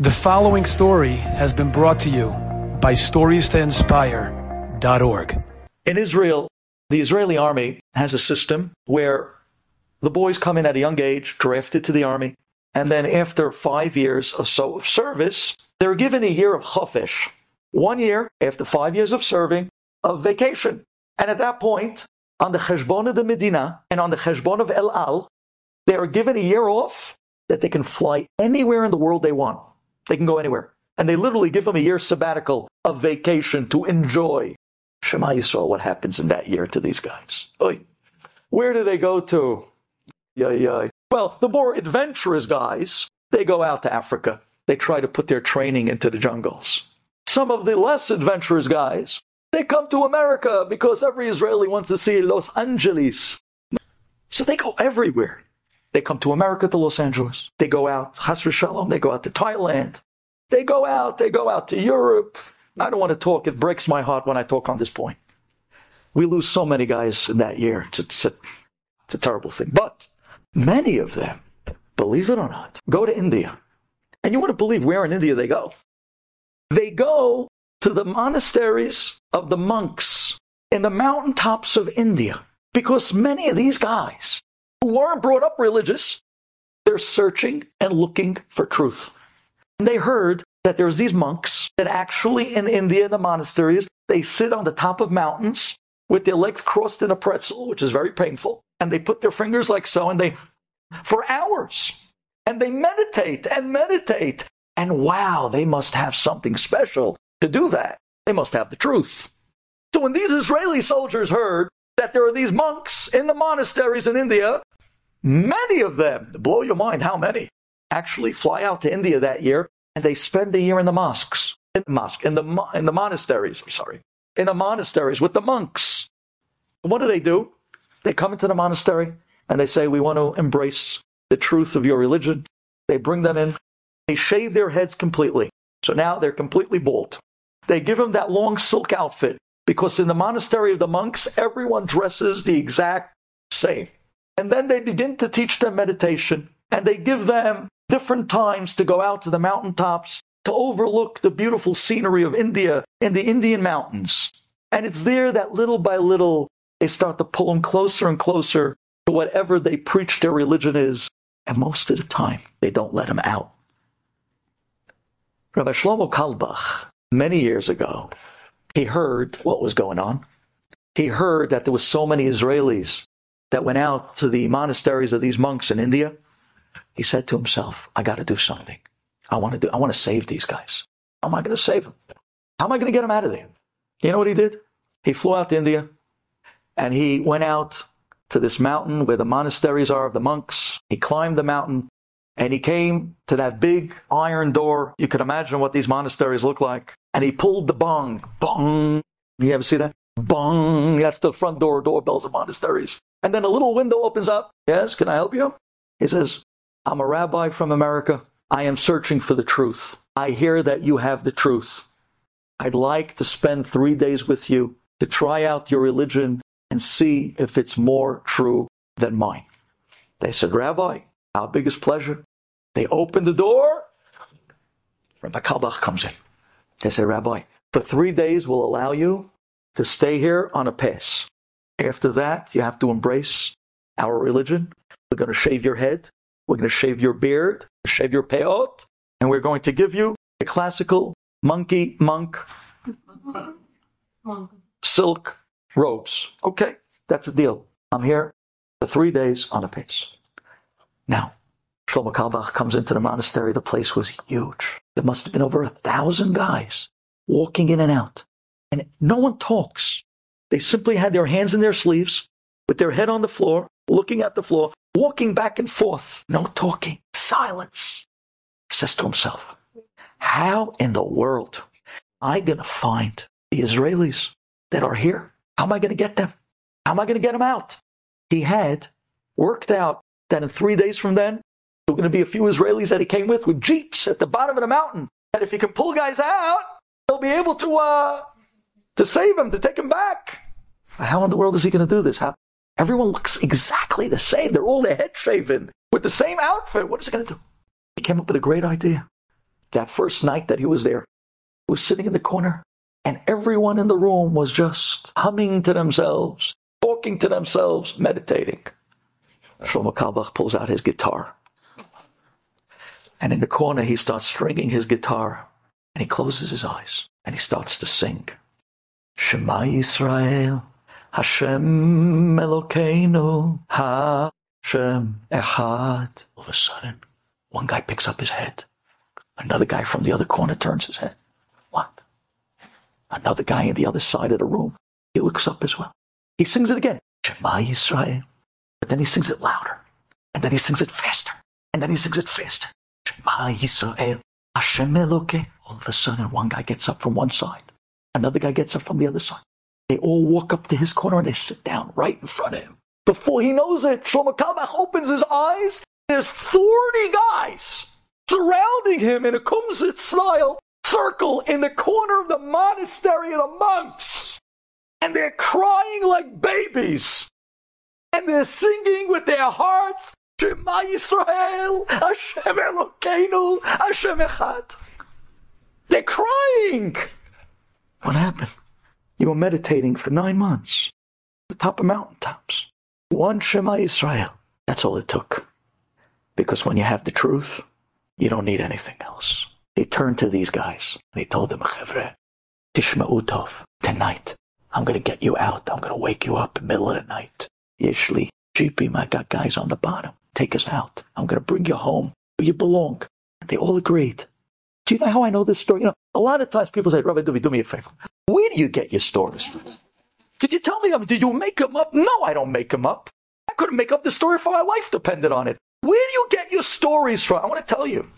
The following story has been brought to you by StoriesToInspire.org. In Israel, the Israeli army has a system where the boys come in at a young age, drafted to the army, and then after five years or so of service, they're given a year of chofesh. One year, after five years of serving, of vacation. And at that point, on the Cheshbon of the Medina and on the Cheshbon of El Al, they are given a year off that they can fly anywhere in the world they want. They can go anywhere. And they literally give them a year sabbatical of vacation to enjoy. Shema Yisrael, what happens in that year to these guys? Oy. Where do they go to? Yeah, yeah. Well, the more adventurous guys, they go out to Africa. They try to put their training into the jungles. Some of the less adventurous guys, they come to America because every Israeli wants to see Los Angeles. So they go everywhere. They come to America, to Los Angeles. They go out, Chas Shalom, they go out to Thailand. They go out, they go out to Europe. I don't want to talk. It breaks my heart when I talk on this point. We lose so many guys in that year. It's, it's, a, it's a terrible thing. But many of them, believe it or not, go to India. And you wouldn't believe where in India they go. They go to the monasteries of the monks in the mountaintops of India because many of these guys who weren't brought up religious, they're searching and looking for truth. And they heard that there's these monks that actually in India, the monasteries, they sit on the top of mountains with their legs crossed in a pretzel, which is very painful, and they put their fingers like so, and they, for hours, and they meditate and meditate. And wow, they must have something special to do that. They must have the truth. So when these Israeli soldiers heard that there are these monks in the monasteries in India Many of them, blow your mind, how many actually fly out to India that year and they spend the year in the mosques, in the mosque, in the in the monasteries. I'm sorry, in the monasteries with the monks. what do they do? They come into the monastery and they say, "We want to embrace the truth of your religion." They bring them in. They shave their heads completely, so now they're completely bald. They give them that long silk outfit because in the monastery of the monks, everyone dresses the exact same. And then they begin to teach them meditation. And they give them different times to go out to the mountaintops to overlook the beautiful scenery of India in the Indian mountains. And it's there that little by little they start to pull them closer and closer to whatever they preach their religion is. And most of the time, they don't let them out. Rabbi Shlomo Carlebach, many years ago, he heard what was going on. He heard that there was so many Israelis that went out to the monasteries of these monks in India, he said to himself, I got to do something. I want to do, I want to save these guys. How am I going to save them? How am I going to get them out of there? You know what he did? He flew out to India and he went out to this mountain where the monasteries are of the monks. He climbed the mountain and he came to that big iron door. You can imagine what these monasteries look like. And he pulled the bong. Bong. You ever see that? Bong. That's the front door doorbells of monasteries. And then a little window opens up. Yes, can I help you? He says, I'm a rabbi from America. I am searching for the truth. I hear that you have the truth. I'd like to spend three days with you to try out your religion and see if it's more true than mine. They said, Rabbi, our biggest pleasure. They open the door. Rabbi Carlebach comes in. They say, Rabbi, for three days we'll allow you to stay here on a pass. After that, you have to embrace our religion. We're going to shave your head. We're going to shave your beard, shave your peot, and we're going to give you the classical monkey monk silk robes. Okay, that's the deal. I'm here for three days on a pace. Now, Shlomo Carlebach comes into the monastery. The place was huge. There must have been over a thousand guys walking in and out. And no one talks. They simply had their hands in their sleeves, with their head on the floor, looking at the floor, walking back and forth, no talking, silence. He says to himself, How in the world am I going to find the Israelis that are here? How am I going to get them? How am I going to get them out? He had worked out that in three days from then, there were going to be a few Israelis that he came with with jeeps at the bottom of the mountain. And if he can pull guys out, they'll be able to uh, to save him, to take him back. How in the world is he going to do this? How? Everyone looks exactly the same. They're all their head shaven with the same outfit. What is he going to do? He came up with a great idea. that first night that he was there, he was sitting in the corner, and everyone in the room was just humming to themselves, talking to themselves, meditating. Shlomo Carlebach pulls out his guitar. And in the corner, he starts stringing his guitar. And he closes his eyes and he starts to sing. Shema Yisrael, Hashem Elokeinu, Hashem Echad. All of a sudden, one guy picks up his head. Another guy from the other corner turns his head. What? Another guy in the other side of the room. He looks up as well. He sings it again. Shema Yisrael. But then he sings it louder. And then he sings it faster. And then he sings it faster. Shema Yisrael. Hashem Eloke. All of a sudden, one guy gets up from one side. Another guy gets up from the other side. They all walk up to his corner and they sit down right in front of him. Before he knows it, Shlomo Carlebach opens his eyes. There's 40 guys surrounding him in a kumzitz style circle in the corner of the monastery of the monks. And they're crying like babies. And they're singing with their hearts, Shema Yisrael, Hashem Elokeinu, Hashem Echad. They're crying. What happened? You were meditating for nine months. The top of mountaintops. One Shema Israel. That's all it took. Because when you have the truth, you don't need anything else. He turned to these guys and he told them, Chevre, Tishma'u Tov, tonight I'm going to get you out. I'm going to wake you up in the middle of the night. Yishli, Jeepy, I got guys on the bottom. Take us out. I'm going to bring you home where you belong. They all agreed. Do you know how I know this story? You know, a lot of times people say, Rabbi Duvi, do me a favor. Where do you get your stories from? Did you tell me them? Did you make them up? No, I don't make them up. I couldn't make up the story if my life depended on it. Where do you get your stories from? I want to tell you.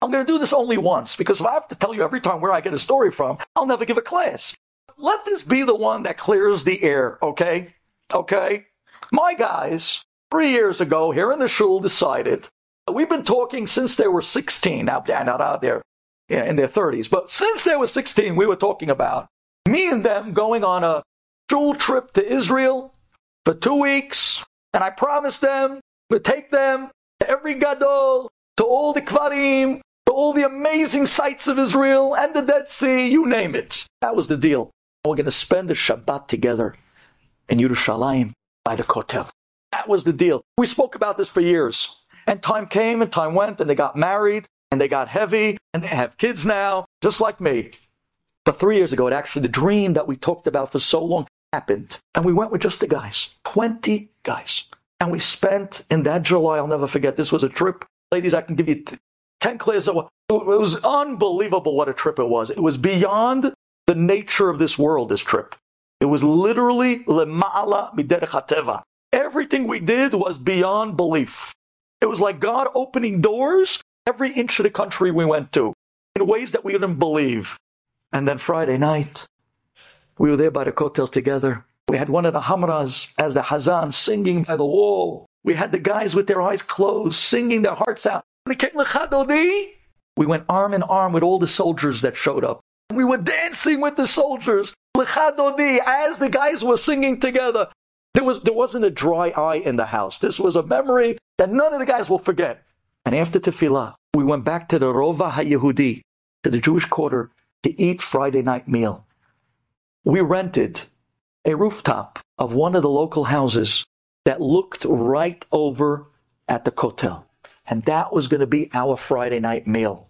I'm going to do this only once because if I have to tell you every time where I get a story from, I'll never give a class. Let this be the one that clears the air, okay? Okay? My guys, three years ago here in the shul decided, we've been talking since they were 16. Now, they're not out there in their 30s, but since they were 16, we were talking about me and them going on a shul trip to Israel for two weeks. And I promised them to take them to every gadol, to all the kvarim, to all the amazing sights of Israel and the Dead Sea, you name it. That was the deal. We're going to spend the Shabbat together in Yerushalayim by the Kotel. That was the deal. We spoke about this for years. And time came and time went and they got married and they got heavy and they have kids now, just like me. But three years ago, it actually, the dream that we talked about for so long happened. And we went with just the guys, 20 guys. And we spent in that July, I'll never forget, this was a trip. Ladies, I can give you 10 clears. It was unbelievable what a trip it was. It was beyond the nature of this world, this trip. It was literally lema'ala miderech Everything we did was beyond belief. It was like God opening doors every inch of the country we went to in ways that we didn't believe. And then Friday night, we were there by the kotel together. We had one of the hamras as the hazan singing by the wall. We had the guys with their eyes closed singing their hearts out. We went arm in arm with all the soldiers that showed up. We were dancing with the soldiers. As the guys were singing together. There, was, there wasn't a dry eye in the house. This was a memory that none of the guys will forget. And after tefillah, we went back to the Rova HaYehudi, to the Jewish quarter, to eat Friday night meal. We rented a rooftop of one of the local houses that looked right over at the Kotel. And that was going to be our Friday night meal.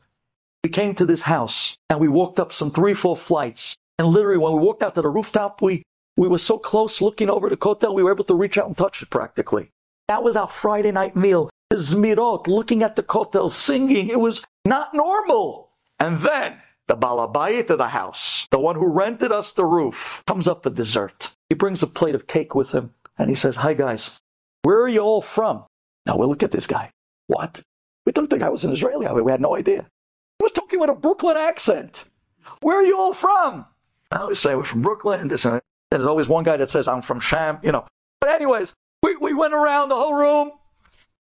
We came to this house and we walked up some three, four flights. And literally when we walked out to the rooftop, we, we were so close looking over the Kotel, we were able to reach out and touch it practically. That was our Friday night meal. Zmirot, looking at the Kotel, singing. It was not normal. And then the balabayit of the house, the one who rented us the roof, comes up for dessert. He brings a plate of cake with him and he says, Hi guys, where are you all from? Now we'll look at this guy. What? We didn't think I was an Israeli. We had no idea. He was talking with a Brooklyn accent. Where are you all from? I always say we're from Brooklyn. This, and there's always one guy that says I'm from Sham, you know. But anyways, we, we went around the whole room.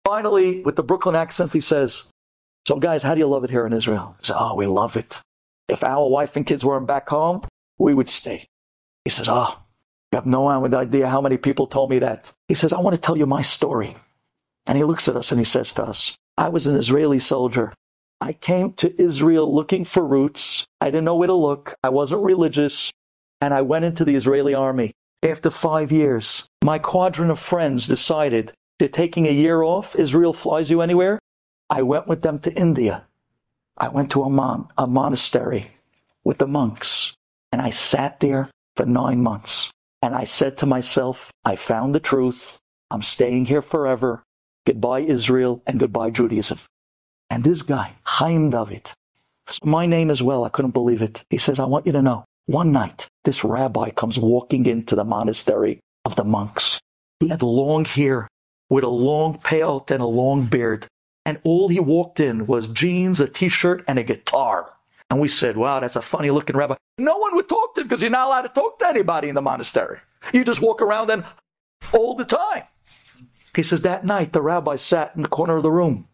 Finally, with the Brooklyn accent, he says, so guys, how do you love it here in Israel? He said, oh, we love it. If our wife and kids weren't back home, we would stay. He says, oh, you have no idea how many people told me that. He says, I want to tell you my story. And he looks at us and he says to us, I was an Israeli soldier I came to Israel looking for roots. I didn't know where to look. I wasn't religious. And I went into the Israeli army. After five years, my quadrant of friends decided they're taking a year off. Israel flies you anywhere. I went with them to India. I went to a, mon- a monastery with the monks and I sat there for nine months. And I said to myself, I found the truth. I'm staying here forever. Goodbye, Israel, and goodbye, Judaism. And this guy, Chaim David, my name as well, I couldn't believe it. He says, I want you to know, one night, this rabbi comes walking into the monastery of the monks. He had long hair with a long pelt and a long beard. And all he walked in was jeans, a t-shirt, and a guitar. And we said, wow, that's a funny looking rabbi. No one would talk to him because you're not allowed to talk to anybody in the monastery. You just walk around and all the time. He says that night the rabbi sat in the corner of the room.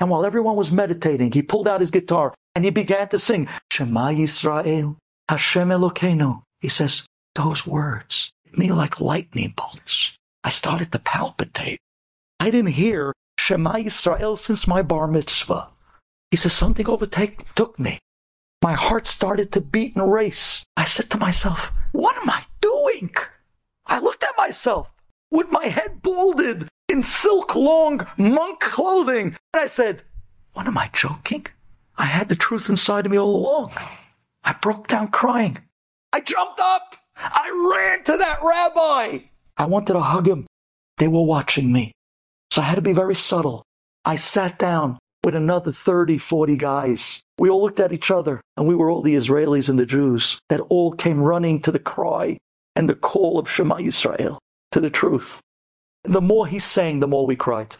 And while everyone was meditating, he pulled out his guitar and he began to sing, Shema Yisrael, Hashem Elokeinu. He says, those words hit me like lightning bolts. I started to palpitate. I didn't hear Shema Yisrael since my bar mitzvah. He says, something overtook me. My heart started to beat and race. I said to myself, what am I doing? I looked at myself with my head balded in silk long monk clothing. And I said, what am I joking? I had the truth inside of me all along. I broke down crying. I jumped up. I ran to that rabbi. I wanted to hug him. They were watching me. So I had to be very subtle. I sat down with another 30, 40 guys. We all looked at each other, and we were all the Israelis and the Jews that all came running to the cry and the call of Shema Yisrael, to the truth. And the more he sang, the more we cried.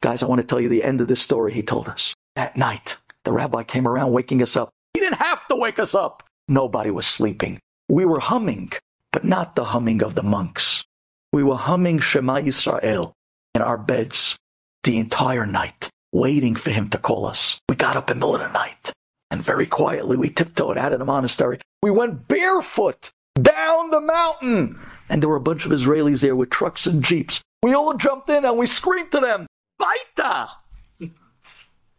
Guys, I want to tell you the end of this story he told us. That night, the rabbi came around waking us up. He didn't have to wake us up. Nobody was sleeping. We were humming, but not the humming of the monks. We were humming Shema Israel in our beds the entire night waiting for him to call us. We got up in the middle of the night and very quietly we tiptoed out of the monastery. We went barefoot down the mountain and there were a bunch of Israelis there with trucks and jeeps. We all jumped in and we screamed to them, Baita!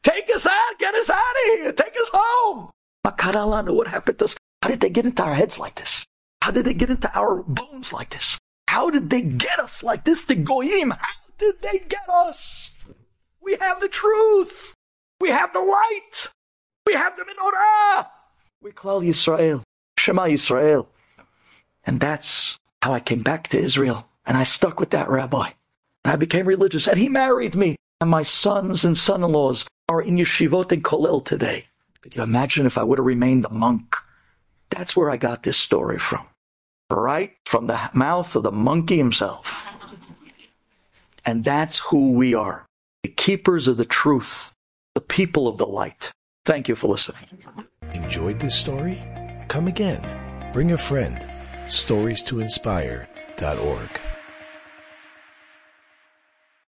Take us out! Get us out of here! Take us home! Makaralana, what happened to us? How did they get into our heads like this? How did they get into our bones like this? How did they get us like this? The Goyim, how did they get us? We have the truth. We have the light. We have the menorah. We Klal Yisrael. Shema Yisrael. And that's how I came back to Israel. And I stuck with that rabbi. And I became religious. And he married me. And my sons and son-in-laws are in yeshivot and kollel today. Could you imagine if I would have remained a monk? That's where I got this story from. Right from the mouth of the monkey himself. And that's who we are the keepers of the truth, the people of the light. Thank you for listening. Enjoyed this story? Come again. Bring a friend. Stories to inspire.org.